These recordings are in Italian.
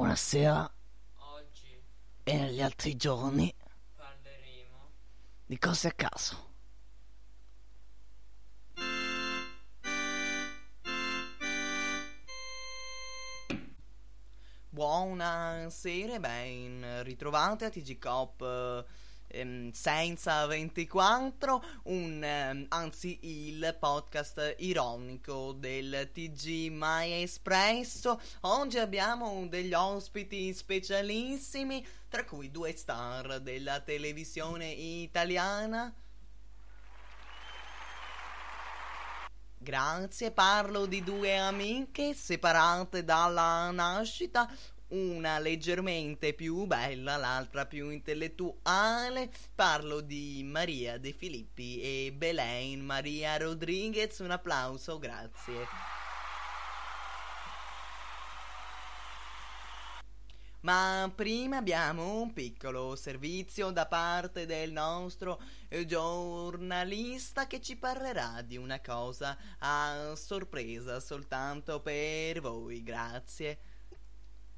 Buonasera. Oggi E negli altri giorni parleremo di cose a caso. Buonasera, ben ritrovate a TG Cop ehm, senza 24, un, ehm, anzi il podcast ironico del TG Mai Espresso. Oggi abbiamo degli ospiti specialissimi, tra cui due star della televisione italiana. Grazie, parlo di due amiche separate dalla nascita, una leggermente più bella, l'altra più intellettuale. Parlo di Maria De Filippi e Belen Maria Rodriguez. Un applauso, grazie. Ma prima abbiamo un piccolo servizio da parte del nostro eh, giornalista che ci parlerà di una cosa a sorpresa soltanto per voi. Grazie.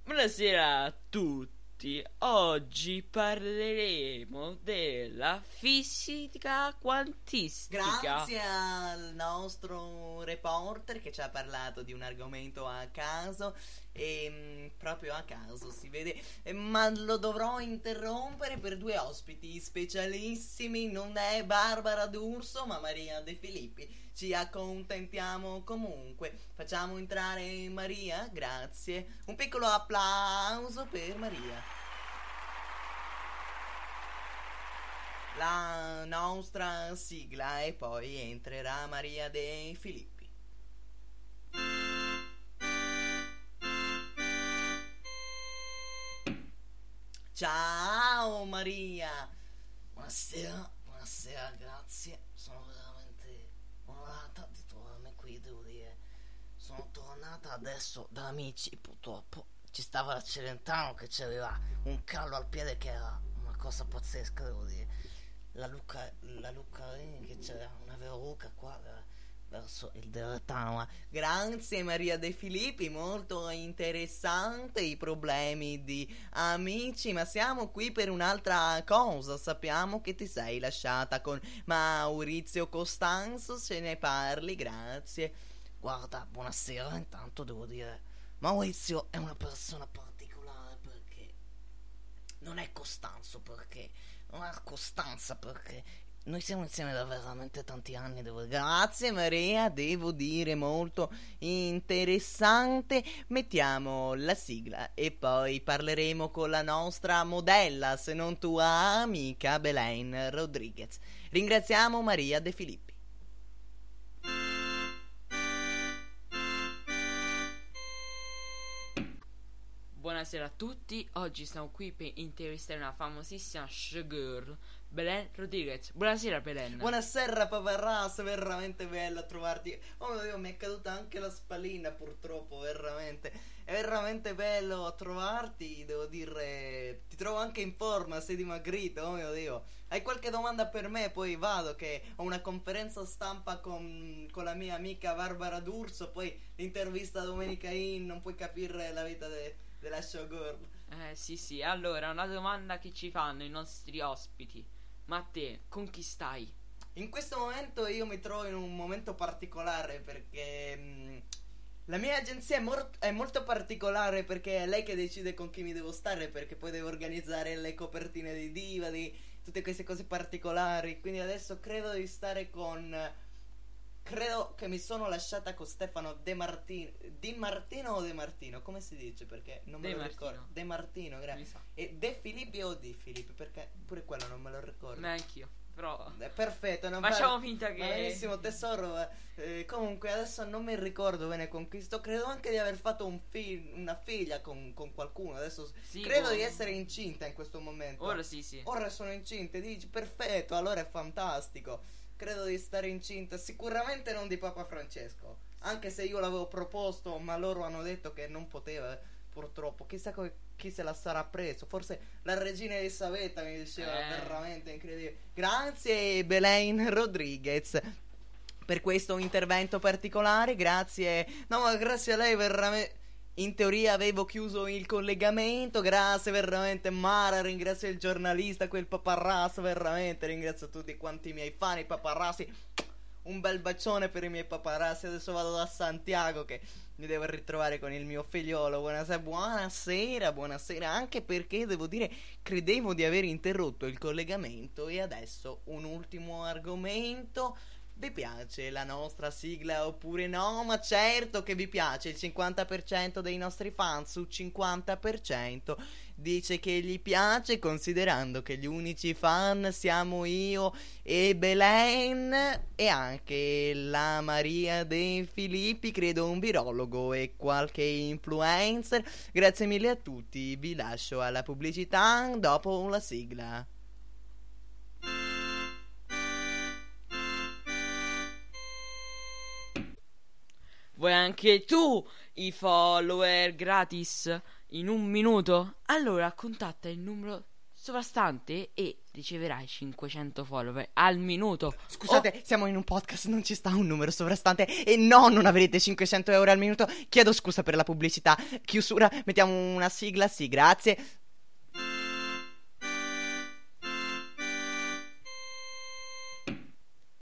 Buonasera a tutti. Oggi parleremo della fisica quantistica. Grazie al nostro reporter che ci ha parlato di un argomento a caso e mm, proprio a caso si vede, Eh, ma lo dovrò interrompere per due ospiti specialissimi, non è Barbara D'Urso ma Maria De Filippi. Ci accontentiamo comunque. Facciamo entrare Maria, grazie. Un piccolo applauso per Maria. La nostra sigla e poi entrerà Maria De Filippi. Ciao Maria. Buonasera, buonasera, grazie. Sono veramente onorata di trovarmi qui, devo dire. Sono tornata adesso da amici, purtroppo. Ci stava la Celentano che c'aveva un callo al piede che era una cosa pazzesca, devo dire. La Luca, la Lucarini che c'era una verruca qua ver- verso il Deretano. ma Grazie Maria De Filippi, molto interessante i problemi di amici, ma siamo qui per un'altra cosa. Sappiamo che ti sei lasciata con Maurizio Costanzo, se ne parli, grazie. Guarda, buonasera, intanto devo dire, Maurizio è una persona particolare perché non è Costanzo perché non ha costanza perché noi siamo insieme da veramente tanti anni, devo. Grazie Maria, devo dire molto interessante. Mettiamo la sigla e poi parleremo con la nostra modella, se non tua amica Belen Rodriguez. Ringraziamo Maria De Filippi. Buonasera a tutti. Oggi siamo qui per intervistare una famosissima showgirl, Belen Rodriguez. Buonasera Belen. Buonasera paparazzo, veramente bello trovarti. Oh mio Dio, mi è caduta anche la spallina purtroppo, veramente. È veramente bello trovarti, devo dire. Ti trovo anche in forma, sei dimagrito, oh mio Dio. Hai qualche domanda per me? Poi vado che ho una conferenza stampa con, con la mia amica Barbara D'Urso, poi l'intervista domenica in, non puoi capire la vita de- della showgirl. Eh sì sì, allora una domanda che ci fanno i nostri ospiti. Ma te, con chi stai? In questo momento io mi trovo in un momento particolare perché mh, la mia agenzia è, mor- è molto particolare perché è lei che decide con chi mi devo stare perché poi devo organizzare le copertine di Diva, di tutte queste cose particolari. Quindi adesso credo di stare con... Credo che mi sono lasciata con Stefano De Martino. Di Martino o De Martino? Come si dice? Perché non me De lo Martino. ricordo. De Martino, grazie. E De Filippi o Di Filippi? Perché pure quello non me lo ricordo. Ma anch'io. Però Eh, Perfetto, non facciamo vale- finta Va che benissimo tesoro. eh, eh, comunque adesso non mi ricordo bene con chi sto. Credo anche di aver fatto un fi- una figlia con, con qualcuno. Adesso Sì, credo con- di essere incinta in questo momento. Ora sì, sì. Ora sono incinta. e Dici perfetto, allora è fantastico. Credo di stare incinta. Sicuramente non di Papa Francesco. Anche se io l'avevo proposto, ma loro hanno detto che non poteva. Purtroppo, chissà co- chi se la sarà preso. Forse la regina Elisabetta mi diceva Eh. veramente incredibile. Grazie, Belen Rodriguez. Per questo intervento particolare, grazie. No, ma grazie a lei veramente. In teoria avevo chiuso il collegamento, grazie veramente Mara, ringrazio il giornalista, quel paparrazzo, veramente ringrazio tutti quanti i miei fan, i paparazzi. Un bel bacione per i miei paparazzi, adesso vado da Santiago che mi devo ritrovare con il mio figliolo. Buonasera, buonasera, buonasera, anche perché devo dire credevo di aver interrotto il collegamento e adesso un ultimo argomento vi piace la nostra sigla oppure no? Ma certo che vi piace, il 50% dei nostri fan su 50% dice che gli piace considerando che gli unici fan siamo io e Belen e anche la Maria De Filippi, credo un virologo e qualche influencer. Grazie mille a tutti, vi lascio alla pubblicità dopo la sigla. Vuoi anche tu i follower gratis in un minuto? Allora contatta il numero sovrastante e riceverai 500 follower al minuto. Scusate, oh. siamo in un podcast, non ci sta un numero sovrastante e no, non avrete 500 euro al minuto. Chiedo scusa per la pubblicità. Chiusura, mettiamo una sigla, sì, grazie.